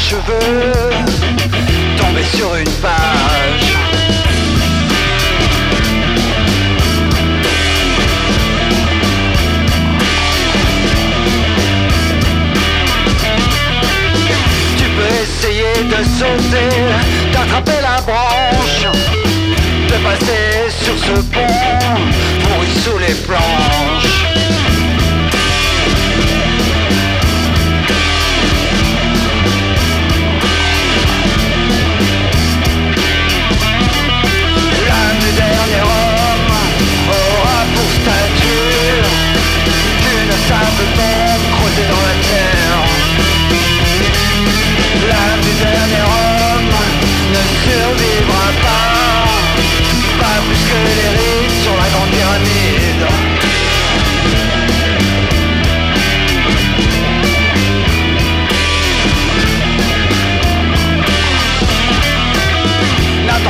Pas plus qu'un cheveu tombé sur une page. Tu peux essayer de sauter, d'attraper la branche, de passer sur ce pont pourri sous les planches.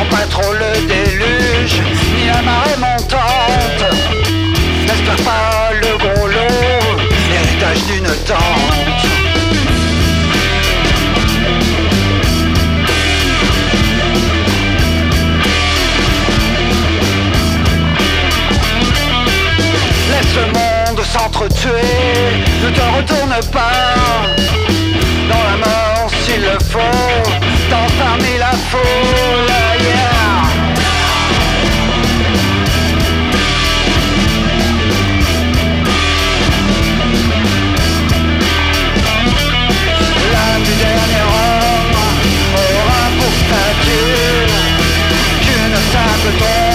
Pas trop le déluge, ni la marée montante. N'espère pas le gros lot, l'héritage d'une tante. Laisse le monde s'entretuer, ne te retourne pas. the.